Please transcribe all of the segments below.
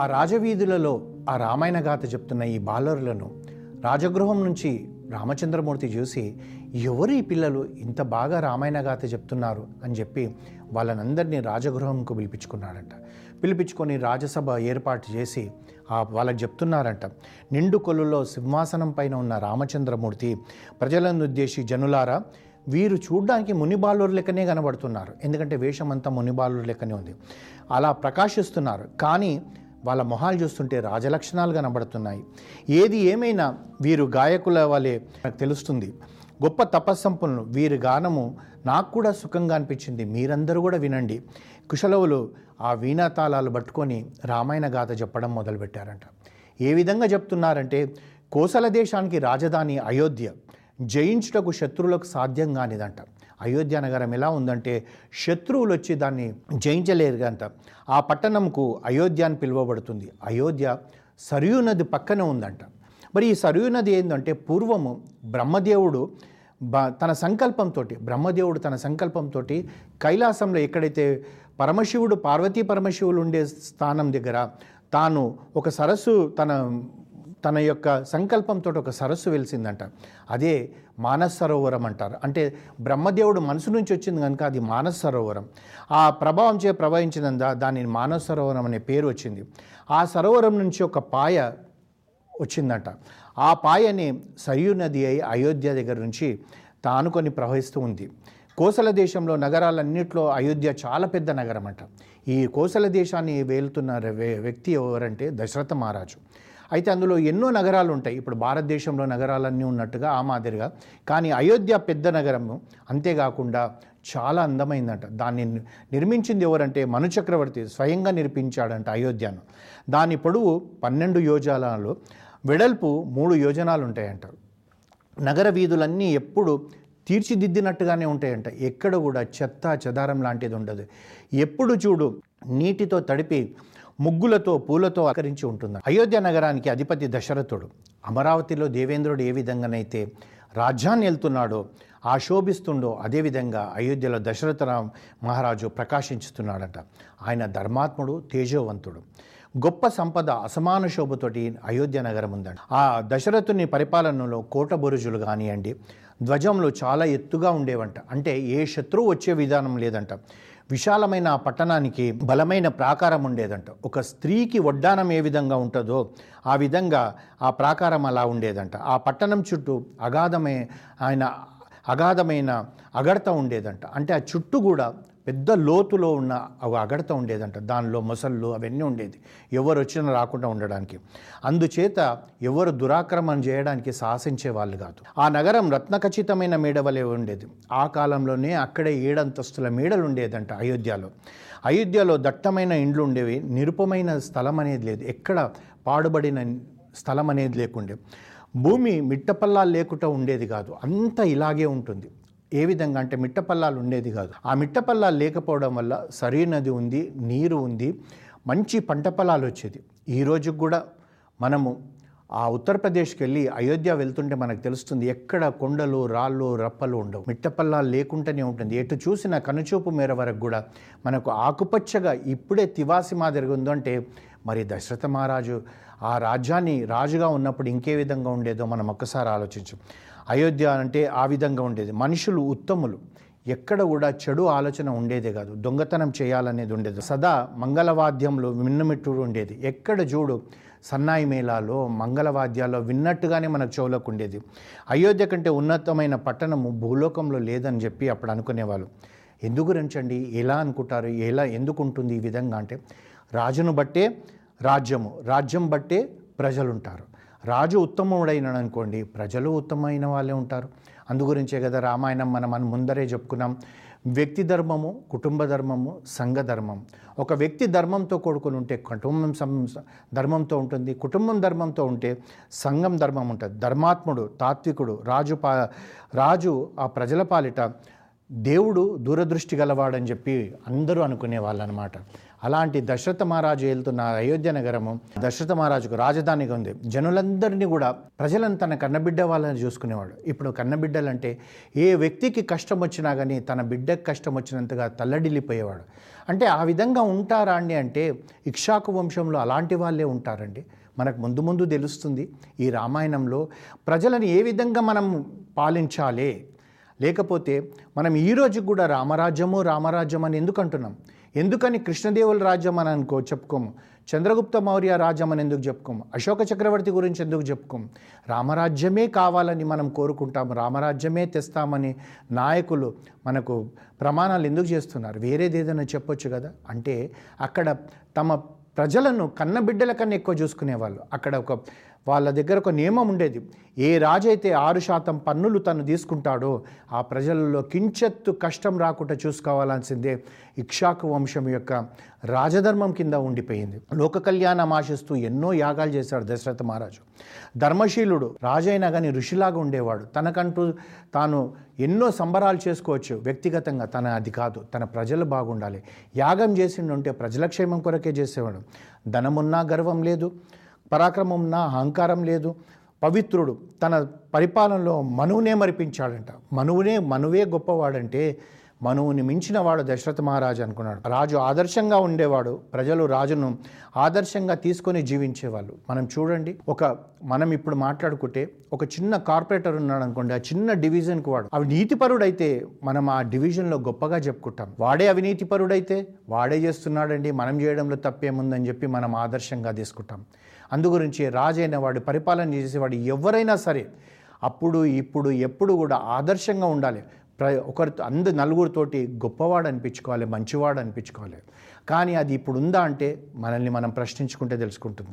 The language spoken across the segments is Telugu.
ఆ రాజవీధులలో ఆ రామాయణ గాథ చెప్తున్న ఈ బాలరులను రాజగృహం నుంచి రామచంద్రమూర్తి చూసి ఎవరు ఈ పిల్లలు? ఇంత బాగా రామాయణ గాథ చెప్తున్నారు అని చెప్పి వాళ్ళనందరినీ రాజగృహంకు పిలిపించుకున్నాడంట. పిలిపించుకొని రాజసభ ఏర్పాటు చేసి వాళ్ళకి చెప్తున్నారంట నిండు కొలులో సింహాసనం పైన ఉన్న రామచంద్రమూర్తి ప్రజలను ఉద్దేశి జనులారా వీరు చూడ్డానికి మునిబాలురు లెక్కనే కనబడుతున్నారు. ఎందుకంటే వేషం అంతా మునిబాలురు లెక్కనే ఉంది. అలా ప్రకాశిస్తున్నారు. కానీ వాళ్ళ మొహాలు చూస్తుంటే రాజలక్షణాలు కనబడుతున్నాయి. ఏది ఏమైనా వీరు గాయకుల వలె నాకు తెలుస్తుంది. గొప్ప తపస్సంపన్నులు వీరి గానము నాకు కూడా సుఖంగా అనిపించింది. మీరందరూ కూడా వినండి. కుశలవులు ఆ వీణాతాళాలు పట్టుకొని రామాయణ గాథ చెప్పడం మొదలుపెట్టారంట. ఏ విధంగా చెప్తున్నారంటే కోసల దేశానికి రాజధాని అయోధ్య. జయించుటకు శత్రువులకు సాధ్యం కానిదంట. అయోధ్య నగరం ఎలా ఉందంటే శత్రువులు వచ్చి దాన్ని జయించలేరు అంత ఆ పట్టణంకు అయోధ్య అని పిలువబడుతుంది. అయోధ్య సరియు నది పక్కన ఉందంట. మరి ఈ సరియు నది ఏంటంటే పూర్వము బ్రహ్మదేవుడు బ తన సంకల్పంతో బ్రహ్మదేవుడు తన సంకల్పంతో కైలాసంలో ఎక్కడైతే పరమశివుడు పార్వతీ పరమశివులు ఉండే స్థానం దగ్గర తాను ఒక సరస్సు తన తన యొక్క సంకల్పంతో ఒక సరస్సు వెలిసిందంట. అదే మానస సరోవరం అంటారు. అంటే బ్రహ్మదేవుడు మనసు నుంచి వచ్చింది కనుక అది మానస సరోవరం. ఆ ప్రభావం చే ప్రవహించినంత దానిని మానస సరోవరం అనే పేరు వచ్చింది. ఆ సరోవరం నుంచి ఒక పాయ వచ్చిందంట. ఆ పాయని సరియు నది అయి అయోధ్య దగ్గర నుంచి తానుకొని ప్రవహిస్తూ ఉంది. కోసల దేశంలో నగరాలన్నింటిలో అయోధ్య చాలా పెద్ద నగరం అంట ఈ కోసల దేశాన్ని వేలుతున్న వ్యక్తి ఎవరంటే దశరథ మహారాజు. అయితే అందులో ఎన్నో నగరాలు ఉంటాయి. ఇప్పుడు భారతదేశంలో నగరాలన్నీ ఉన్నట్టుగా ఆ మాదిరిగా. కానీ అయోధ్య పెద్ద నగరము అంతేకాకుండా చాలా అందమైందంట. దాన్ని నిర్మించింది ఎవరంటే మను చక్రవర్తి స్వయంగా నిర్మించాడంట అయోధ్యను. దాని పొడవు పన్నెండు యోజనాలు వెడల్పు మూడు యోజనాలు ఉంటాయంట. నగర వీధులన్నీ ఎప్పుడు తీర్చిదిద్దినట్టుగానే ఉంటాయంట. ఎక్కడ కూడా చెత్త చెదారం లాంటిది ఉండదు. ఎప్పుడు చూడు నీటితో తడిపి ముగ్గులతో పూలతో అకరించి ఉంటుంది అయోధ్య నగరానికి అధిపతి దశరథుడు. అమరావతిలో దేవేంద్రుడు ఏ విధంగానైతే రాజ్యాన్ని వెళ్తున్నాడో ఆ శోభిస్తుండో అదేవిధంగా అయోధ్యలో దశరథ రామ్ మహారాజు ప్రకాశించుతున్నాడట. ఆయన ధర్మాత్ముడు తేజోవంతుడు. గొప్ప సంపద అసమాన శోభతోటి అయోధ్య నగరం ఉందండి ఆ దశరథుని పరిపాలనలో కోటబురుజులు కానివ్వండి ధ్వజంలో చాలా ఎత్తుగా ఉండేవంట. అంటే ఏ శత్రువు వచ్చే విధానం లేదంట. విశాలమైన ఆ పట్టణానికి బలమైన ప్రాకారం ఉండేదంట. ఒక స్త్రీకి వడ్డానం ఏ విధంగా ఉంటుందో ఆ విధంగా ఆ ప్రాకారం అలా ఉండేదంట. ఆ పట్టణం చుట్టూ అగాధమే ఆయన అగాధమైన అగడత ఉండేదంట. అంటే ఆ చుట్టూ కూడా పెద్ద లోతులో ఉన్న అగడత ఉండేదంట. దానిలో మొసళ్ళు అవన్నీ ఉండేది. ఎవరు వచ్చినా రాకుండా ఉండడానికి. అందుచేత ఎవరు దురాక్రమణ చేయడానికి సాహసించే వాళ్ళు కాదు. ఆ నగరం రత్నఖచితమైన మేడవలే ఉండేది. ఆ కాలంలోనే అక్కడే ఏడంతస్తుల మేడలు ఉండేదంట అయోధ్యలో. అయోధ్యలో దట్టమైన ఇండ్లు ఉండేవి. నిరుపమైన స్థలం అనేది లేదు. ఎక్కడ పాడుబడిన స్థలం అనేది లేకుండే. భూమి మిట్టపల్లాలు లేకుండా ఉండేది కాదు. అంత ఇలాగే ఉంటుంది. ఏ విధంగా అంటే మిట్టపల్లాలు ఉండేది కాదు. ఆ మిట్టపల్లాలు లేకపోవడం వల్ల సరీ నది ఉంది నీరు ఉంది మంచి పంట పొలాలు వచ్చేది. ఈ రోజుకు కూడా మనము ఆ ఉత్తరప్రదేశ్కి వెళ్ళి అయోధ్య వెళ్తుంటే మనకు తెలుస్తుంది ఎక్కడ కొండలు రాళ్ళు రప్పలు ఉండవు. మిట్టపల్లాలు లేకుండానే ఉంటుంది. ఎటు చూసిన కనుచూపు మేర వరకు కూడా మనకు ఆకుపచ్చగా ఇప్పుడే తివాసి మాదిరిగా ఉందంటే మరి దశరథ మహారాజు ఆ రాజ్యాన్ని రాజుగా ఉన్నప్పుడు ఇంకే విధంగా ఉండేదో మనం ఒక్కసారి ఆలోచించు. అయోధ్య అంటే ఆ విధంగా ఉండేది. మనుషులు ఉత్తములు. ఎక్కడ కూడా చెడు ఆలోచన ఉండేదే కాదు. దొంగతనం చేయాలనేది ఉండేది. సదా మంగళవాద్యంలో మిన్నమిట్టు ఉండేది. ఎక్కడ చూడు సన్నాయి మేళాలో మంగళవాద్యాల్లో విన్నట్టుగానే మనకు చెవులకు ఉండేది. అయోధ్య కంటే ఉన్నతమైన పట్టణము భూలోకంలో లేదని చెప్పి అప్పుడు అనుకునేవాళ్ళు. ఎందుకు గురించండి ఎలా అనుకుంటారు? ఎలా ఎందుకు ఉంటుంది ఈ విధంగా అంటే రాజును బట్టే రాజ్యము రాజ్యం బట్టే ప్రజలుంటారు. రాజు ఉత్తముడైన అనుకోండి ప్రజలు ఉత్తమమైన వాళ్ళే ఉంటారు. అందుగురించే కదా రామాయణం మనం మనం ముందరే చెప్పుకున్నాం. వ్యక్తి ధర్మము కుటుంబ ధర్మము సంఘ ధర్మం. ఒక వ్యక్తి ధర్మంతో కూడుకుని ఉంటే కుటుంబం సం- ధర్మంతో ఉంటుంది కుటుంబం ధర్మంతో ఉంటే సంఘం ధర్మం ఉంటుంది. ధర్మాత్ముడు తాత్వికుడు రాజు పా రాజు ఆ ప్రజల పాలిట దేవుడు దూరదృష్టి గలవాడని చెప్పి అందరూ అనుకునేవాళ్ళు అనమాట అలాంటి దశరథ మహారాజు వెళ్తున్న అయోధ్య నగరము దశరథ మహారాజుకు రాజధానిగా ఉంది. జనులందరినీ కూడా ప్రజలను తన కన్నబిడ్డ వాళ్ళని చూసుకునేవాడు. ఇప్పుడు కన్నబిడ్డలంటే ఏ వ్యక్తికి కష్టం వచ్చినా కానీ తన బిడ్డకు కష్టం వచ్చినంతగా తల్లడిల్లిపోయేవాడు. అంటే ఆ విధంగా ఉంటారా అండి అంటే ఇక్షాకు వంశంలో అలాంటి వాళ్ళే ఉంటారండి. మనకు ముందు ముందు తెలుస్తుంది ఈ రామాయణంలో ప్రజలను ఏ విధంగా మనం పాలించాలి లేకపోతే మనం ఈ కూడా రామరాజ్యము రామరాజ్యం అని ఎందుకు అంటున్నాం ఎందుకని కృష్ణదేవుల రాజ్యం అని అనుకో చెప్పుకోము. చంద్రగుప్త మౌర్య రాజ్యం అని ఎందుకు చెప్పుకోము? అశోక చక్రవర్తి గురించి ఎందుకు చెప్పుకోము? రామరాజ్యమే కావాలని మనం కోరుకుంటాము రామరాజ్యమే తెస్తామని నాయకులు మనకు ప్రమాణాలు ఎందుకు చేస్తున్నారు? వేరేది ఏదైనా చెప్పొచ్చు కదా? అంటే అక్కడ తమ ప్రజలను కన్నబిడ్డల కన్నా ఎక్కువ చూసుకునేవాళ్ళు. అక్కడ ఒక వాళ్ళ దగ్గర ఒక నియమం ఉండేది. ఏ రాజైతే ఆరు శాతం పన్నులు తను తీసుకుంటాడో ఆ ప్రజలలో కించెత్తు కష్టం రాకుండా చూసుకోవాల్సిందే ఇక్షాకు వంశం యొక్క రాజధర్మం కింద ఉండిపోయింది. లోక కళ్యాణం ఆశిస్తూ ఎన్నో యాగాలు చేశాడు దశరథ మహారాజు. ధర్మశీలుడు రాజైనా కానీ ఋషిలాగా ఉండేవాడు. తనకంటూ తాను ఎన్నో సంబరాలు చేసుకోవచ్చు. వ్యక్తిగతంగా తన అది కాదు తన ప్రజలు బాగుండాలి. యాగం చేసిండుంటే ప్రజల క్షేమం కొరకే చేసేవాడు. ధనమున్నా గర్వం లేదు. పరాక్రమం నా అహంకారం లేదు. పవిత్రుడు తన పరిపాలనలో మనువునే మరిపించాడంట. మనువునే మనువే గొప్పవాడంటే మనువుని మించిన వాడు దశరథ మహారాజు అనుకున్నాడు. రాజు ఆదర్శంగా ఉండేవాడు. ప్రజలు రాజును ఆదర్శంగా తీసుకొని జీవించేవాళ్ళు. మనం చూడండి ఒక మనం ఇప్పుడు మాట్లాడుకుంటే ఒక చిన్న కార్పొరేటర్ ఉన్నాడు అనుకోండి ఆ చిన్న డివిజన్కి వాడు. అవి నీతిపరుడైతే మనం ఆ డివిజన్లో గొప్పగా చెప్పుకుంటాం. వాడే అవినీతిపరుడైతే వాడే చేస్తున్నాడండి మనం చేయడంలో తప్పేముందని చెప్పి మనం ఆదర్శంగా తీసుకుంటాం. అందుగురించి రాజైన వాడు పరిపాలన చేసేవాడు ఎవరైనా సరే అప్పుడు ఇప్పుడు ఎప్పుడు కూడా ఆదర్శంగా ఉండాలి. ప్ర ఒకరి అందు నలుగురితోటి గొప్పవాడు అనిపించుకోవాలి మంచివాడు అనిపించుకోవాలి. కానీ అది ఇప్పుడు ఉందా అంటే మనల్ని మనం ప్రశ్నించుకుంటే తెలుసుకుంటుంది.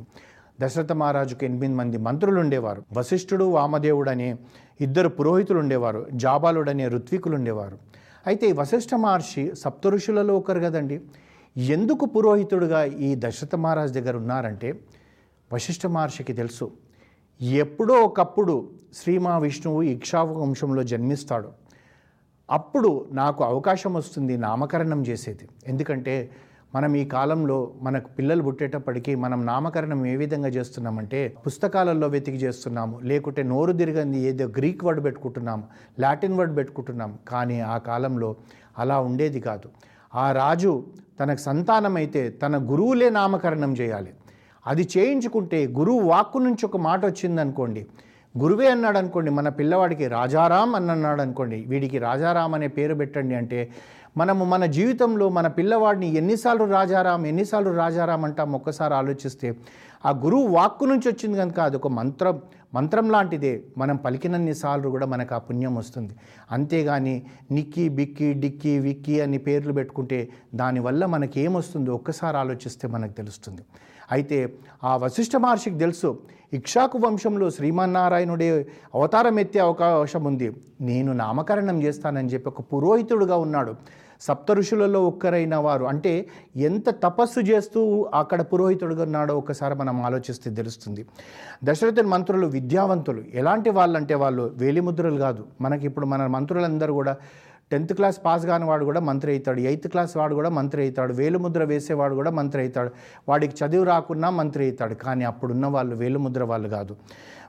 దశరథ మహారాజుకు ఎనిమిది మంది మంత్రులు ఉండేవారు. వశిష్ఠుడు వామదేవుడు అనే ఇద్దరు పురోహితులు ఉండేవారు. జాబాలుడు అనే ఋత్వికులు ఉండేవారు అయితే ఈ వశిష్ఠ మహర్షి సప్త ఋషులలో ఒకరు కదండి. ఎందుకు పురోహితుడుగా ఈ దశరథ మహారాజు దగ్గర ఉన్నారంటే వశిష్ఠ మహర్షికి తెలుసు. ఎప్పుడో ఒకప్పుడు శ్రీ మహావిష్ణువు ఇక్షాకు వంశంలో జన్మిస్తాడు. అప్పుడు నాకు అవకాశం వస్తుంది నామకరణం చేసేది. ఎందుకంటే మనం ఈ కాలంలో మనకు పిల్లలు పుట్టేటప్పటికీ మనం నామకరణం ఏ విధంగా చేస్తున్నామంటే పుస్తకాలలో వెతికి చేస్తున్నాము. లేకుంటే నోరు తిరగంది ఏదో గ్రీక్ వర్డ్ పెట్టుకుంటున్నాము లాటిన్ వర్డ్ పెట్టుకుంటున్నాం కానీ ఆ కాలంలో అలా ఉండేది కాదు. ఆ రాజు తనకు సంతానమైతే తన గురువులే నామకరణం చేయాలి. అది చేయించుకుంటే గురువు వాక్కు నుంచి ఒక మాట వచ్చిందనుకోండి. గురువే అన్నాడు అనుకోండి మన పిల్లవాడికి రాజారాం అని అన్నాడు అనుకోండి వీడికి రాజారాం అనే పేరు పెట్టండి అంటే మనము మన జీవితంలో మన పిల్లవాడిని ఎన్నిసార్లు రాజారాం ఎన్నిసార్లు రాజారాం అంటాం ఒక్కసారి ఆలోచిస్తే ఆ గురువు వాక్కు నుంచి వచ్చింది కనుక అదొక మంత్రం మంత్రం లాంటిదే. మనం పలికినన్ని సార్లు కూడా మనకు ఆ పుణ్యం వస్తుంది. అంతేగాని నిక్కి బిక్కి డిక్కి విక్కి అని పేర్లు పెట్టుకుంటే దానివల్ల మనకి ఏమొస్తుందో ఒక్కసారి ఆలోచిస్తే మనకు తెలుస్తుంది. అయితే ఆ వశిష్ఠ మహర్షికి తెలుసు ఇక్షాకు వంశంలో శ్రీమన్నారాయణుడే అవతారం ఎత్తే అవకాశం ఉంది. నేను నామకరణం చేస్తానని చెప్పి ఒక పురోహితుడుగా ఉన్నాడు. సప్త ఋషులలో ఒక్కరైన వారు. అంటే ఎంత తపస్సు చేస్తూ అక్కడ పురోహితుడుగా ఉన్నాడో ఒకసారి మనం ఆలోచిస్తే తెలుస్తుంది. దశరథుని మంత్రులు విద్యావంతులు. ఎలాంటి వాళ్ళంటే వాళ్ళు వేలిముద్రలు కాదు. మనకి ఇప్పుడు మన మంత్రులందరూ కూడా టెన్త్ క్లాస్ పాస్ కాని వాడు కూడా మంత్రి అవుతాడు. ఎయిత్ క్లాస్ వాడు కూడా మంత్రి అవుతాడు. వేలుముద్ర వేసేవాడు కూడా మంత్రి అవుతాడు. వాడికి చదువు రాకున్నా మంత్రి అవుతాడు. కానీ అప్పుడున్న వాళ్ళు వేలుముద్ర వాళ్ళు కాదు.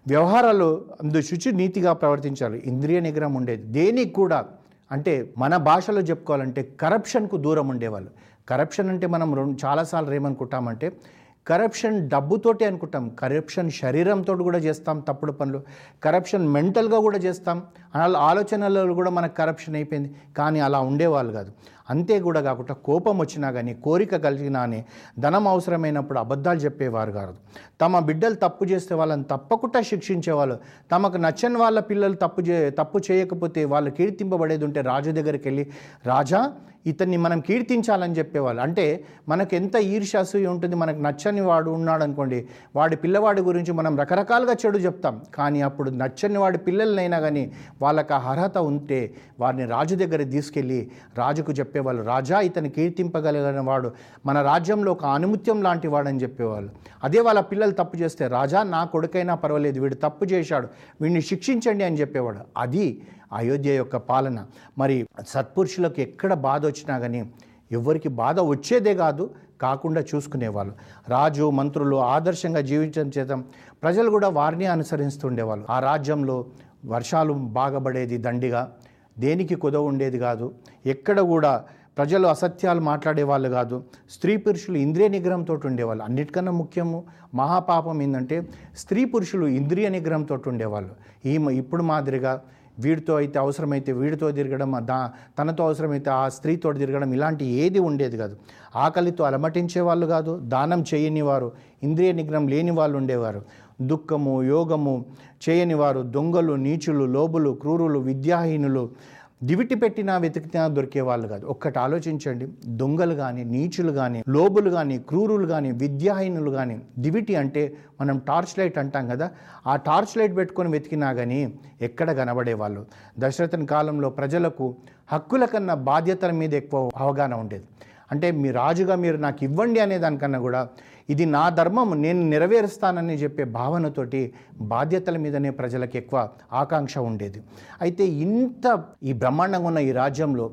వ్యవహారాలు అందు శుచి నీతిగా ప్రవర్తించాలి. ఇంద్రియ నిగ్రహం ఉండేది. దేనికి కూడా అంటే మన భాషలో చెప్పుకోవాలంటే కరప్షన్కు దూరం ఉండేవాళ్ళు. కరప్షన్ అంటే మనం రెండు చాలాసార్లు ఏమనుకుంటామంటే కరప్షన్ డబ్బుతోటే అనుకుంటాం. కరప్షన్ శరీరంతో కూడా చేస్తాం తప్పుడు పనులు. కరప్షన్ మెంటల్గా కూడా చేస్తాం. అలా ఆలోచనలలో కూడా మనకు కరప్షన్ అయిపోయింది. కానీ అలా ఉండేవాళ్ళు కాదు. అంతే కూడా కాకుండా కోపం వచ్చినా కానీ కోరిక కలిగినా అని ధనం అవసరమైనప్పుడు అబద్ధాలు చెప్పేవారు కాదు. తమ బిడ్డలు తప్పు చేస్తే వాళ్ళని తప్పకుండా శిక్షించేవాళ్ళు. తమకు నచ్చని వాళ్ళ పిల్లలు తప్పు చే తప్పు చేయకపోతే వాళ్ళు కీర్తింపబడేది ఉంటే రాజు దగ్గరికి వెళ్ళి రాజా ఇతన్ని మనం కీర్తించాలని చెప్పేవాళ్ళు. అంటే మనకు ఎంత ఈర్ష్యాసూయ ఉంటుంది మనకు నచ్చని వాడు ఉన్నాడు అనుకోండి వాడి పిల్లవాడి గురించి మనం రకరకాలుగా చెడు చెప్తాం. కానీ అప్పుడు నచ్చని వాడి పిల్లలనైనా కానీ వాళ్ళకి ఆ అర్హత ఉంటే వారిని రాజు దగ్గర తీసుకెళ్ళి రాజుకు చెప్పేవాళ్ళు రాజా ఇతను కీర్తింపగలిగిన వాడు మన రాజ్యంలో ఒక అనుమత్యం లాంటి వాడని చెప్పేవాళ్ళు. అదే వాళ్ళ పిల్లలు తప్పు చేస్తే రాజా నా కొడుకైనా పర్వాలేదు వీడు తప్పు చేశాడు వీడిని శిక్షించండి అని చెప్పేవాడు. అది అయోధ్య యొక్క పాలన. మరి సత్పురుషులకు ఎక్కడ బాధ వచ్చినా కానీ ఎవరికి బాధ వచ్చేదే కాదు కాకుండా చూసుకునేవాళ్ళు. రాజు మంత్రులు ఆదర్శంగా జీవించడం చేత ప్రజలు కూడా వారిని అనుసరిస్తుండేవాళ్ళు. ఆ రాజ్యంలో వర్షాలు బాగబడేది దండిగా దేనికి కుదవ ఉండేది కాదు. ఎక్కడ కూడా ప్రజలు అసత్యాలు మాట్లాడేవాళ్ళు కాదు. స్త్రీ పురుషులు ఇంద్రియ నిగ్రహంతో ఉండేవాళ్ళు. అన్నిటికన్నా ముఖ్యము మహాపాపం ఏంటంటే స్త్రీ పురుషులు ఇంద్రియ నిగ్రహంతో ఉండేవాళ్ళు. ఈ ఇప్పుడు మాదిరిగా వీడితో అయితే అవసరమైతే వీడితో తిరగడం దా తనతో అవసరమైతే ఆ స్త్రీతో తిరగడం ఇలాంటి ఏది ఉండేది కాదు. ఆకలితో అలమటించే వాళ్ళు కాదు దానం చేయని వారు ఇంద్రియ నిగ్రహం లేని వాళ్ళు ఉండేవారు. దుఃఖము యోగము చేయని వారు దొంగలు నీచులు లోబులు క్రూరులు విద్యాహీనులు దివిటి పెట్టినా వెతికినా దొరికే వాళ్ళు కాదు. ఒక్కటి ఆలోచించండి. దొంగలు కానీ నీచులు కానీ లోబులు కానీ క్రూరులు కానీ విద్యాహీనులు కానీ దివిటి అంటే మనం టార్చ్ లైట్ అంటాం కదా ఆ టార్చ్ లైట్ పెట్టుకొని వెతికినా కానీ ఎక్కడ కనబడేవాళ్ళు? దశరథన్ కాలంలో ప్రజలకు హక్కుల కన్నా బాధ్యతల మీద ఎక్కువ అవగాహన ఉండేది. అంటే మీ రాజుగా మీరు నాకు ఇవ్వండి అనే దానికన్నా కూడా ఇది నా ధర్మం నేను నెరవేరుస్తానని చెప్పే భావనతోటి బాధ్యతల మీదనే ప్రజలకు ఎక్కువ ఆకాంక్ష ఉండేది. అయితే ఇంత ఈ బ్రహ్మాండంగా ఉన్న ఈ రాజ్యంలో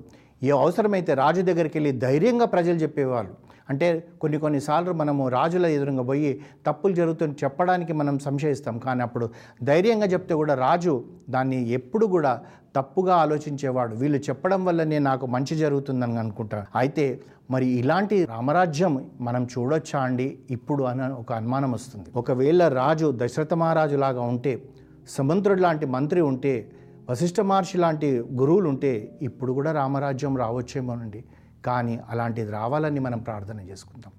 ఏ అవసరమైతే రాజు దగ్గరికి వెళ్ళి ధైర్యంగా ప్రజలు చెప్పేవాళ్ళు అంటే కొన్ని కొన్నిసార్లు మనము రాజుల ఎదురుగా పోయి తప్పులు జరుగుతుంది చెప్పడానికి మనం సంశయిస్తాం. కానీ అప్పుడు ధైర్యంగా చెప్తే కూడా రాజు దాన్ని ఎప్పుడు కూడా తప్పుగా ఆలోచించేవాడు. వీళ్ళు చెప్పడం వల్లనే నాకు మంచి జరుగుతుందని అనుకుంటాను అయితే మరి ఇలాంటి రామరాజ్యం మనం చూడొచ్చా అండి? ఇప్పుడు అని ఒక అనుమానం వస్తుంది. ఒకవేళ రాజు దశరథ మహారాజు లాగా ఉంటే సముద్రుడు లాంటి మంత్రి ఉంటే వశిష్ఠ మహర్షి లాంటి గురువులు ఉంటే ఇప్పుడు కూడా రామరాజ్యం రావచ్చేమోనండి. కానీ అలాంటిది రావాలని మనం ప్రార్థన చేసుకుందాం.